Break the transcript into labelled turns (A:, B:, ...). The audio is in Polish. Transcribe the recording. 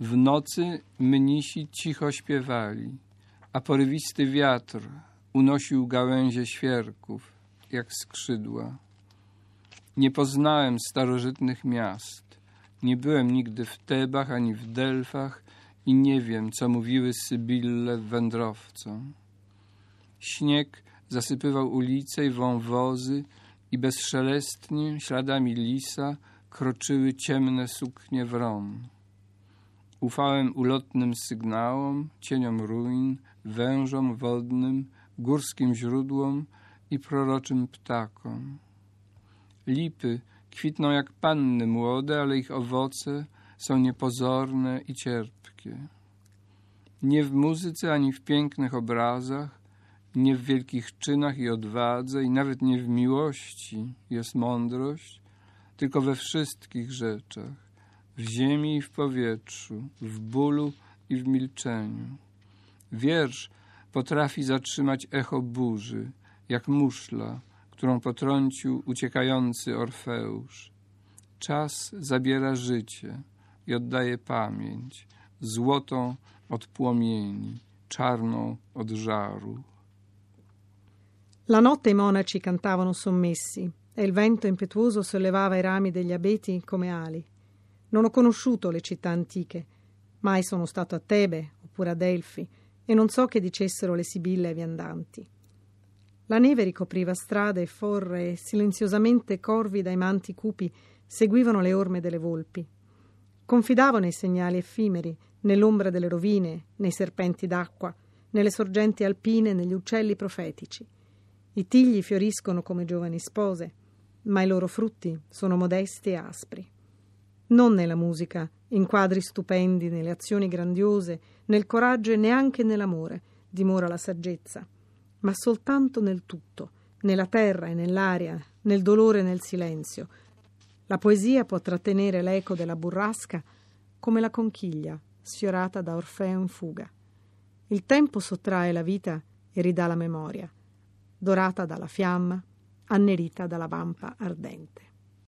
A: W nocy mnisi cicho śpiewali, a porywisty wiatr unosił gałęzie świerków, jak skrzydła. Nie poznałem starożytnych miast. Nie byłem nigdy w Tebach ani w Delfach i nie wiem, co mówiły Sybille wędrowcom. Śnieg zasypywał ulice i wąwozy i bezszelestnie, śladami lisa, kroczyły ciemne suknie wron. Ufałem ulotnym sygnałom, cieniom ruin, wężom wodnym, górskim źródłom i proroczym ptakom. Lipy kwitną jak panny młode, ale ich owoce są niepozorne i cierpkie. Nie w muzyce ani w pięknych obrazach, nie w wielkich czynach i odwadze, i nawet nie w miłości jest mądrość, tylko we wszystkich rzeczach, w ziemi i w powietrzu, w bólu i w milczeniu. Wiersz potrafi zatrzymać echo burzy, jak muszla, którą potrącił uciekający Orfeusz. Czas zabiera życie i oddaje pamięć, złotą od płomieni, czarną od żaru.
B: La notte i monaci cantavano sommessi e il vento impetuoso sollevava i rami degli abeti come ali. Non ho conosciuto le città antiche, mai sono stato a Tebe oppure a Delfi e non so che dicessero le sibille ai viandanti. La neve ricopriva strade e forre e silenziosamente corvi dai manti cupi seguivano le orme delle volpi. Confidavo nei segnali effimeri, nell'ombra delle rovine, nei serpenti d'acqua, nelle sorgenti alpine, negli uccelli profetici. I tigli fioriscono come giovani spose, ma i loro frutti sono modesti e aspri. Non nella musica, in quadri stupendi, nelle azioni grandiose, nel coraggio e neanche nell'amore dimora la saggezza, ma soltanto nel tutto, nella terra e nell'aria, nel dolore e nel silenzio. La poesia può trattenere l'eco della burrasca come la conchiglia sfiorata da Orfeo in fuga. Il tempo sottrae la vita e ridà la memoria dorata dalla fiamma, annerita dalla vampa ardente.